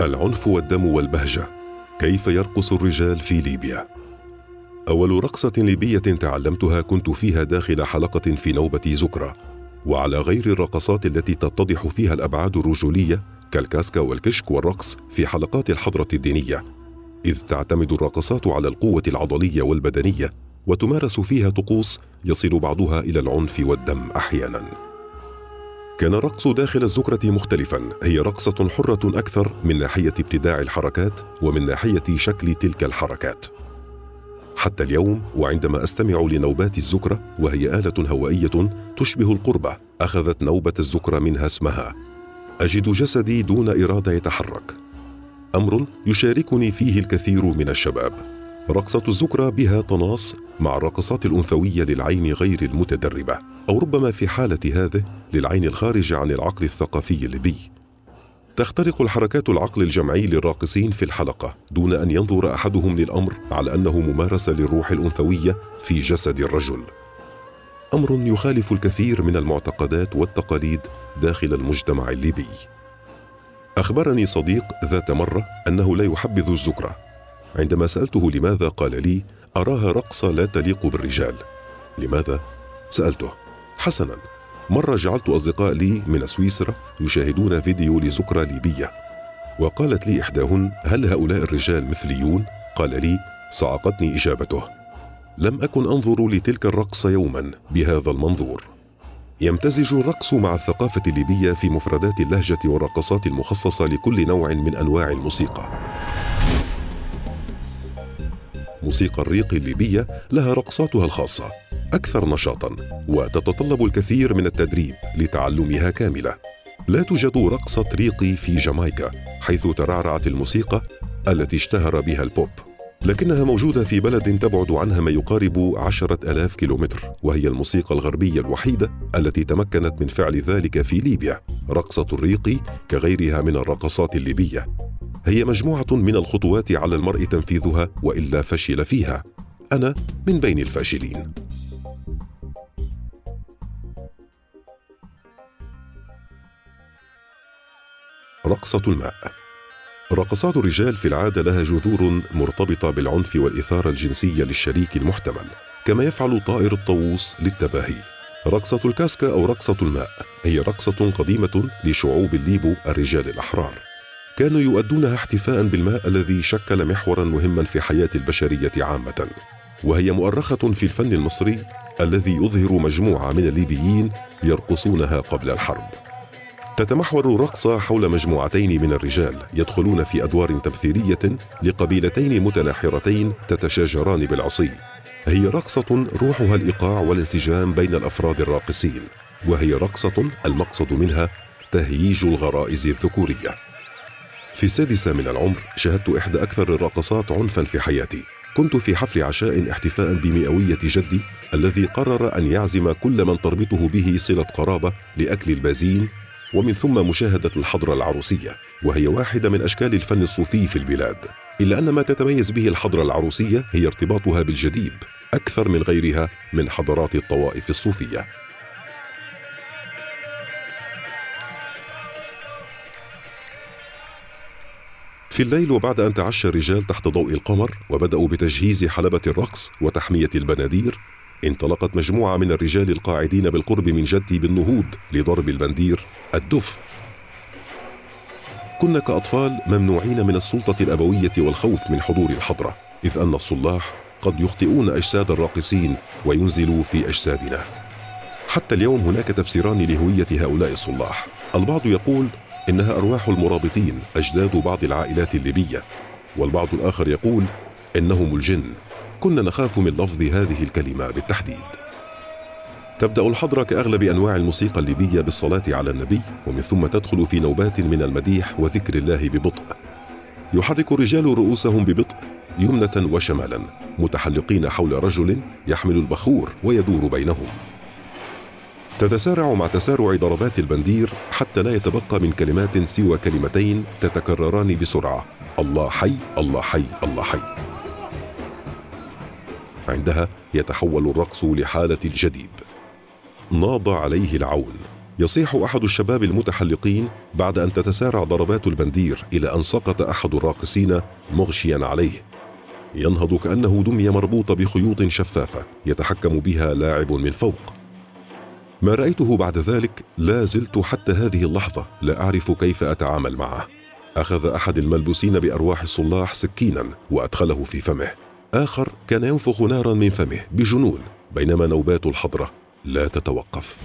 العنف والدم والبهجة. كيف يرقص الرجال في ليبيا؟ أول رقصة ليبية تعلمتها كنت فيها داخل حلقة في نوبة زكرة وعلى غير الرقصات التي تتضح فيها الأبعاد الرجولية كالكاسكا والكشك والرقص في حلقات الحضرة الدينية. إذ تعتمد الرقصات على القوة العضلية والبدنية وتمارس فيها طقوس يصل بعضها إلى العنف والدم أحيانا. كان الرقص داخل الزكرة مختلفا. هي رقصة حرة أكثر من ناحية ابتداع الحركات ومن ناحية شكل تلك الحركات. حتى اليوم وعندما أستمع لنوبات الزكرة وهي آلة هوائية تشبه القربة أخذت نوبة الزكرة منها اسمها. أجد جسدي دون إرادة يتحرك. أمر يشاركني فيه الكثير من الشباب. رقصة الزكرة بها تناص مع الرقصات الأنثوية للعين غير المتدربة أو ربما في حالة هذه للعين الخارجة عن العقل الثقافي الليبي. تخترق الحركات العقل الجمعي للراقصين في الحلقة دون أن ينظر أحدهم للأمر على أنه ممارسة للروح الأنثوية في جسد الرجل. أمر يخالف الكثير من المعتقدات والتقاليد داخل المجتمع الليبي. أخبرني صديق ذات مرة أنه لا يحبذ الزكرة. عندما سألته لماذا قال لي أراها رقصة لا تليق بالرجال. لماذا؟ سألته. حسنا. مرة جعلت أصدقاء لي من سويسرا يشاهدون فيديو لزكرة ليبية. وقالت لي إحداهن هل هؤلاء الرجال مثليون؟ قال لي صعقتني إجابته. لم أكن أنظر لتلك الرقصة يوما بهذا المنظور. يمتزج الرقص مع الثقافة الليبية في مفردات اللهجة والرقصات المخصصة لكل نوع من أنواع الموسيقى. موسيقى الريق الليبية لها رقصاتها الخاصة أكثر نشاطا وتتطلب الكثير من التدريب لتعلمها كاملة. لا توجد رقصة ريقي في جامايكا حيث ترعرعت الموسيقى التي اشتهر بها البوب. لكنها موجودة في بلد تبعد عنها ما يقارب عشرة ألاف كيلومتر وهي الموسيقى الغربية الوحيدة التي تمكنت من فعل ذلك في ليبيا. رقصة الريق كغيرها من الرقصات الليبية. هي مجموعة من الخطوات على المرء تنفيذها وإلا فشل فيها. أنا من بين الفاشلين. رقصة الماء. رقصات الرجال في العادة لها جذور مرتبطة بالعنف والإثارة الجنسية للشريك المحتمل كما يفعل طائر الطاووس للتباهي. رقصة الكاسكا أو رقصة الماء هي رقصة قديمة لشعوب الليبو الرجال الأحرار. كانوا يؤدونها احتفاء بالماء الذي شكل محورا مهما في حياة البشرية عامة. وهي مؤرخة في الفن المصري الذي يظهر مجموعة من الليبيين يرقصونها قبل الحرب. تتمحور الرقصة حول مجموعتين من الرجال يدخلون في أدوار تمثيلية لقبيلتين متناحرتين تتشاجران بالعصي. هي رقصة روحها الإيقاع والانسجام بين الأفراد الراقصين وهي رقصة المقصد منها تهييج الغرائز الذكورية. في السادسة من العمر شاهدت إحدى أكثر الرقصات عنفا في حياتي. كنت في حفل عشاء احتفاء بمئوية جدي الذي قرر أن يعزم كل من تربطه به صلة قرابة لأكل البازين ومن ثم مشاهدة الحضرة العروسية وهي واحدة من أشكال الفن الصوفي في البلاد. إلا أن ما تتميز به الحضرة العروسية هي ارتباطها بالجديد أكثر من غيرها من حضارات الطوائف الصوفية. في الليل وبعد أن تعشى الرجال تحت ضوء القمر وبدأوا بتجهيز حلبة الرقص وتحمية البنادير انطلقت مجموعة من الرجال القاعدين بالقرب من جدي بالنهوض لضرب البندير الدف. كنا كأطفال ممنوعين من السلطة الأبوية والخوف من حضور الحضرة إذ أن الصلاح قد يخطئون أجساد الراقصين وينزلوا في أجسادنا. حتى اليوم هناك تفسيران لهوية هؤلاء الصلاح. البعض يقول إنها أرواح المرابطين أجداد بعض العائلات الليبية والبعض الآخر يقول إنهم الجن. كنا نخاف من لفظ هذه الكلمة بالتحديد. تبدأ الحضره كأغلب أنواع الموسيقى الليبية بالصلاة على النبي ومن ثم تدخل في نوبات من المديح وذكر الله ببطء. يحرك الرجال رؤوسهم ببطء يمنة وشمالا متحلقين حول رجل يحمل البخور ويدور بينهم. تتسارع مع تسارع ضربات البندير حتى لا يتبقى من كلمات سوى كلمتين تتكرران بسرعة. الله حي الله حي الله حي. عندها يتحول الرقص لحالة الجديد. ناض عليه العون. يصيح أحد الشباب المتحلقين بعد أن تتسارع ضربات البندير إلى أن سقط أحد الراقصين مغشيا عليه. ينهض كأنه دمي مربوط بخيوط شفافة. يتحكم بها لاعب من فوق. ما رأيته بعد ذلك لا زلت حتى هذه اللحظة لا أعرف كيف أتعامل معه. أخذ أحد الملبوسين بأرواح الصلاح سكينا وأدخله في فمه. آخر كان ينفخ نارا من فمه بجنون بينما نوبات الحضرة لا تتوقف.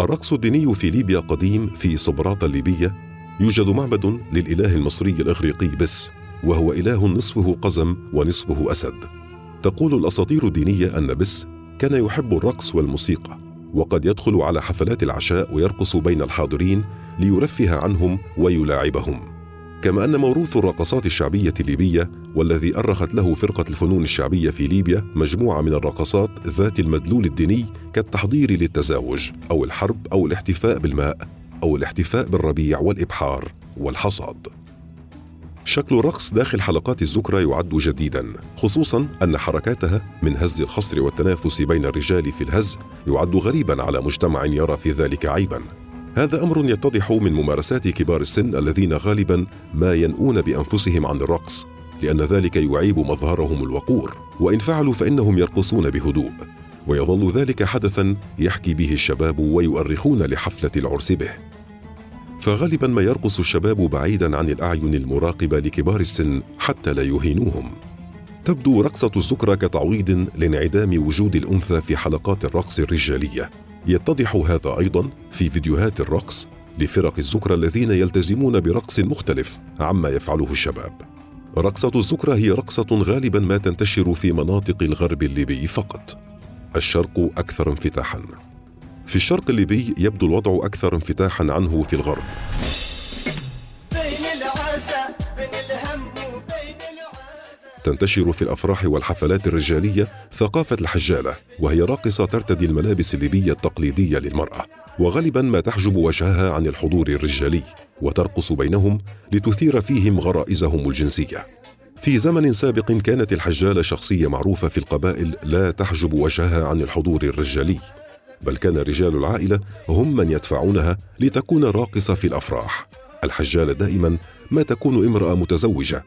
الرقص الديني في ليبيا قديم في صبراط الليبية يوجد معبد للإله المصري الإغريقي بس. وهو إله نصفه قزم ونصفه أسد. تقول الأساطير الدينية أن بس كان يحب الرقص والموسيقى وقد يدخل على حفلات العشاء ويرقص بين الحاضرين ليرفه عنهم ويلاعبهم. كما أن موروث الرقصات الشعبية الليبية والذي أرخت له فرقة الفنون الشعبية في ليبيا مجموعة من الرقصات ذات المدلول الديني كالتحضير للتزاوج أو الحرب أو الاحتفاء بالماء أو الاحتفاء بالربيع والإبحار والحصاد. شكل الرقص داخل حلقات الزكرة يعد جديدا خصوصا أن حركاتها من هز الخصر والتنافس بين الرجال في الهز يعد غريبا على مجتمع يرى في ذلك عيبا. هذا أمر يتضح من ممارسات كبار السن الذين غالبا ما ينؤون بأنفسهم عن الرقص لأن ذلك يعيب مظهرهم الوقور. وإن فعلوا فإنهم يرقصون بهدوء ويظل ذلك حدثا يحكي به الشباب ويؤرخون لحفلة العرس به. فغالبا ما يرقص الشباب بعيدا عن الأعين المراقبة لكبار السن حتى لا يهينوهم. تبدو رقصة الزكرة كتعويض لانعدام وجود الأنثى في حلقات الرقص الرجالية. يتضح هذا أيضا في فيديوهات الرقص لفرق الزكرة الذين يلتزمون برقص مختلف عما يفعله الشباب. رقصة الزكرة هي رقصة غالبا ما تنتشر في مناطق الغرب الليبي فقط. الشرق أكثر انفتاحا. في الشرق الليبي يبدو الوضع أكثر انفتاحا عنه في الغرب. تنتشر في الأفراح والحفلات الرجالية ثقافة الحجالة وهي راقصة ترتدي الملابس الليبية التقليدية للمرأة. وغالبا ما تحجب وجهها عن الحضور الرجالي وترقص بينهم لتثير فيهم غرائزهم الجنسية. في زمن سابق كانت الحجالة شخصية معروفة في القبائل لا تحجب وجهها عن الحضور الرجالي. بل كان رجال العائلة هم من يدفعونها لتكون راقصة في الأفراح الحجاله دائما ما تكون امرأة متزوجة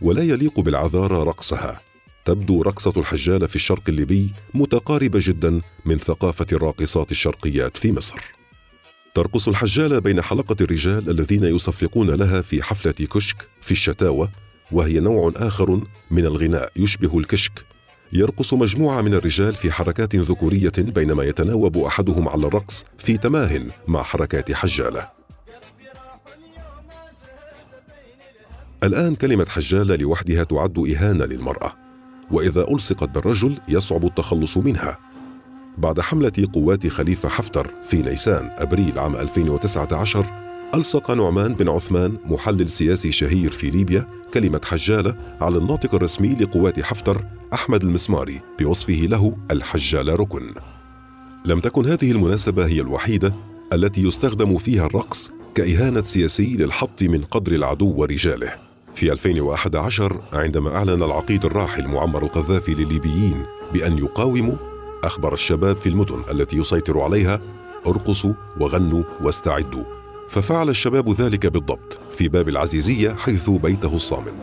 ولا يليق بالعذارى رقصها تبدو رقصة الحجالة في الشرق الليبي متقاربة جدا من ثقافة الراقصات الشرقيات في مصر. ترقص الحجالة بين حلقة الرجال الذين يصفقون لها في حفلة كشك في الشتاوة وهي نوع آخر من الغناء يشبه الكشك. يرقص مجموعة من الرجال في حركات ذكورية بينما يتناوب أحدهم على الرقص في تماه مع حركات حجالة. الآن كلمة حجالة لوحدها تعد إهانة للمرأة وإذا ألصقت بالرجل يصعب التخلص منها بعد حملة قوات خليفة حفتر في نيسان أبريل عام 2019 ألصق نعمان بن عثمان محلل سياسي شهير في ليبيا كلمة حجالة على الناطق الرسمي لقوات حفتر أحمد المسماري بوصفه له الحجال ركن. لم تكن هذه المناسبة هي الوحيدة التي يستخدم فيها الرقص كإهانة سياسي للحط من قدر العدو ورجاله. في 2011 عندما أعلن العقيد الراحل معمر القذافي للليبيين بأن يقاوموا أخبر الشباب في المدن التي يسيطر عليها ارقصوا وغنوا واستعدوا. ففعل الشباب ذلك بالضبط في باب العزيزية حيث بيته الصامد.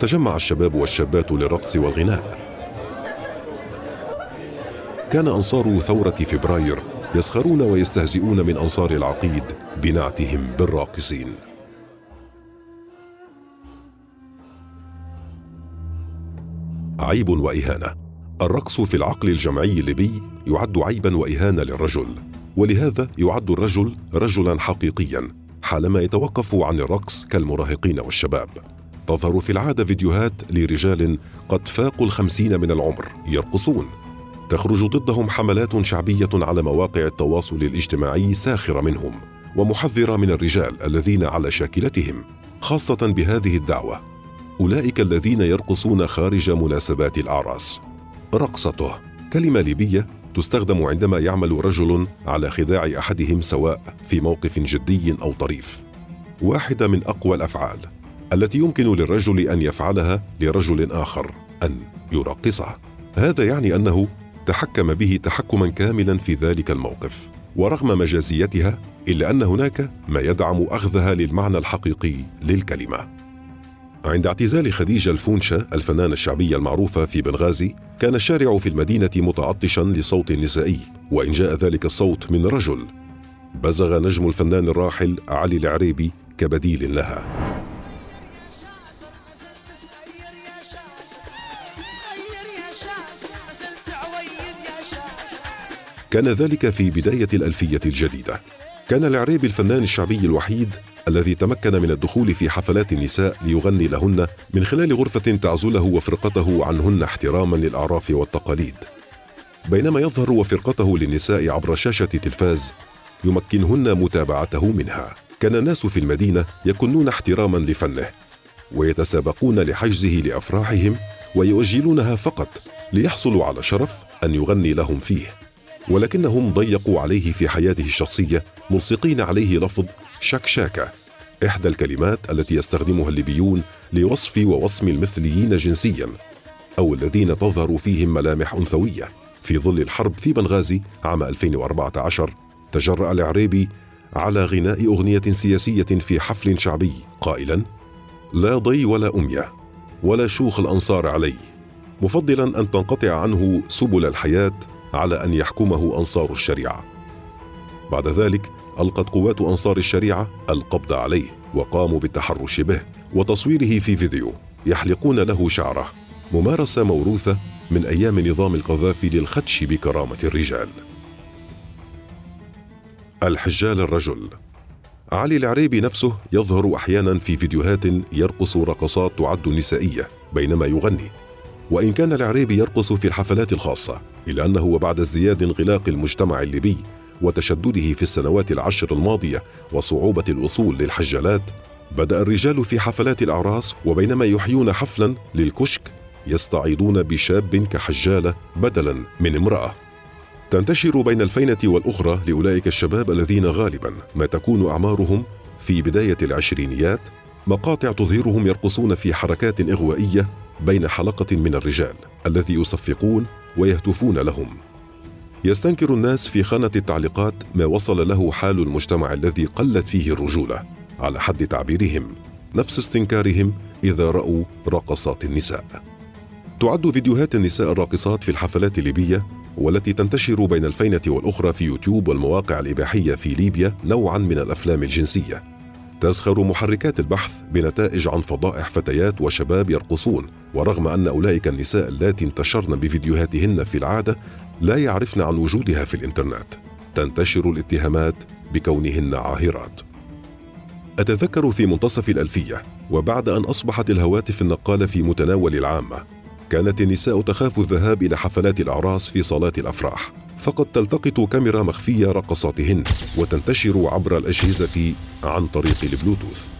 تجمع الشباب والشابات للرقص والغناء. كان أنصار ثورة فبراير يسخرون ويستهزئون من أنصار العقيد بنعتهم بالراقصين. عيب وإهانة. الرقص في العقل الجمعي الليبي يعد عيبا واهانه للرجل. ولهذا يعد الرجل رجلا حقيقيا حالما يتوقف عن الرقص كالمراهقين والشباب. تظهر في العادة فيديوهات لرجال قد فاقوا الخمسين من العمر يرقصون. تخرج ضدهم حملات شعبية على مواقع التواصل الاجتماعي ساخرة منهم ومحذرة من الرجال الذين على شاكلتهم خاصة بهذه الدعوة. أولئك الذين يرقصون خارج مناسبات الأعراس. رقصته كلمة ليبية تستخدم عندما يعمل رجل على خداع أحدهم سواء في موقف جدي أو طريف. واحدة من أقوى الأفعال التي يمكن للرجل أن يفعلها لرجل آخر أن يرقصه هذا يعني أنه تحكم به تحكما كاملا في ذلك الموقف. ورغم مجازيتها إلا أن هناك ما يدعم أخذها للمعنى الحقيقي للكلمة. عند اعتزال خديجة الفونشة الفنانة الشعبية المعروفة في بنغازي كان الشارع في المدينة متعطشا لصوت نسائي وإن جاء ذلك الصوت من رجل. بزغ نجم الفنان الراحل علي العريبي كبديل لها. كان ذلك في بداية الألفية الجديدة. كان العريبي الفنان الشعبي الوحيد الذي تمكن من الدخول في حفلات النساء ليغني لهن من خلال غرفة تعزله وفرقته عنهن احتراما للأعراف والتقاليد. بينما يظهر وفرقته للنساء عبر شاشة تلفاز يمكنهن متابعته منها. كان الناس في المدينة يكنون احتراما لفنه ويتسابقون لحجزه لأفراحهم ويؤجلونها فقط ليحصلوا على شرف أن يغني لهم فيه. ولكنهم ضيقوا عليه في حياته الشخصية ملصقين عليه لفظ شكشاكة إحدى الكلمات التي يستخدمها الليبيون لوصف ووصم المثليين جنسيا أو الذين تظهر فيهم ملامح أنثوية. في ظل الحرب في بنغازي عام 2014 تجرأ العريبي على غناء أغنية سياسية في حفل شعبي قائلا لا ضي ولا أمية ولا شوخ الأنصار علي. مفضلا أن تنقطع عنه سبل الحياة على أن يحكمه أنصار الشريعة. بعد ذلك ألقت قوات أنصار الشريعة القبض عليه وقاموا بالتحرش به وتصويره في فيديو يحلقون له شعره. ممارسة موروثة من أيام نظام القذافي للخدش بكرامة الرجال. الحجال الرجل. علي العريبي نفسه يظهر أحيانا في فيديوهات يرقص رقصات تعد نسائية بينما يغني. وإن كان العريبي يرقص في الحفلات الخاصة إلا أنه وبعد ازدياد انغلاق المجتمع الليبي وتشدده في السنوات العشر الماضية وصعوبة الوصول للحجالات بدأ الرجال في حفلات الأعراس وبينما يحيون حفلا للكشك يستعيضون بشاب كحجالة بدلا من امرأة. تنتشر بين الفينة والأخرى لأولئك الشباب الذين غالبا ما تكون أعمارهم في بداية العشرينيات مقاطع تظهرهم يرقصون في حركات إغوائية بين حلقة من الرجال الذي يصفقون ويهتفون لهم. يستنكر الناس في خانة التعليقات ما وصل له حال المجتمع الذي قلت فيه الرجولة. على حد تعبيرهم نفس استنكارهم إذا رأوا رقصات النساء. تعد فيديوهات النساء الراقصات في الحفلات الليبية والتي تنتشر بين الفينة والأخرى في يوتيوب والمواقع الإباحية في ليبيا نوعا من الأفلام الجنسية. تزخر محركات البحث بنتائج عن فضائح فتيات وشباب يرقصون ورغم أن أولئك النساء اللاتي انتشرن بفيديوهاتهن في العادة لا يعرفن عن وجودها في الإنترنت. تنتشر الاتهامات بكونهن عاهرات. أتذكر في منتصف الألفية وبعد أن أصبحت الهواتف النقالة في متناول العامة كانت النساء تخاف الذهاب إلى حفلات الأعراس في صالات الأفراح فقد تلتقط كاميرا مخفية رقصاتهن وتنتشر عبر الأجهزة عن طريق البلوتوث.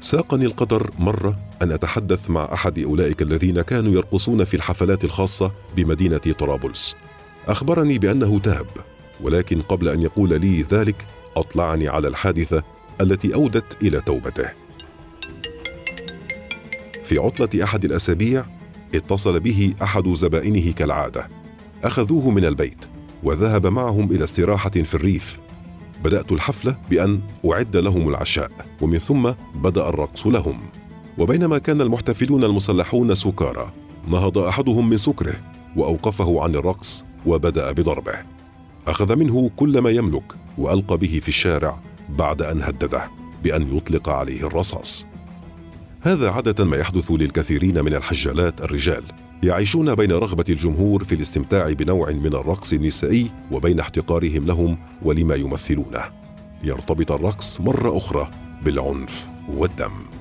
ساقني القدر مرة أن أتحدث مع أحد أولئك الذين كانوا يرقصون في الحفلات الخاصة بمدينة طرابلس. أخبرني بأنه تاب ولكن قبل أن يقول لي ذلك أطلعني على الحادثة التي أودت إلى توبته. في عطلة أحد الأسابيع اتصل به أحد زبائنه كالعادة. أخذوه من البيت وذهب معهم إلى استراحة في الريف. بدأت الحفلة بأن أعد لهم العشاء ومن ثم بدأ الرقص لهم. وبينما كان المحتفلون المسلحون سكارى نهض أحدهم من سكره وأوقفه عن الرقص وبدأ بضربه. أخذ منه كل ما يملك وألقى به في الشارع بعد أن هدده بأن يطلق عليه الرصاص. هذا عادة ما يحدث للكثيرين من الحجالات الرجال. يعيشون بين رغبة الجمهور في الاستمتاع بنوع من الرقص النسائي وبين احتقارهم لهم ولما يمثلونه. يرتبط الرقص مرة أخرى بالعنف والدم.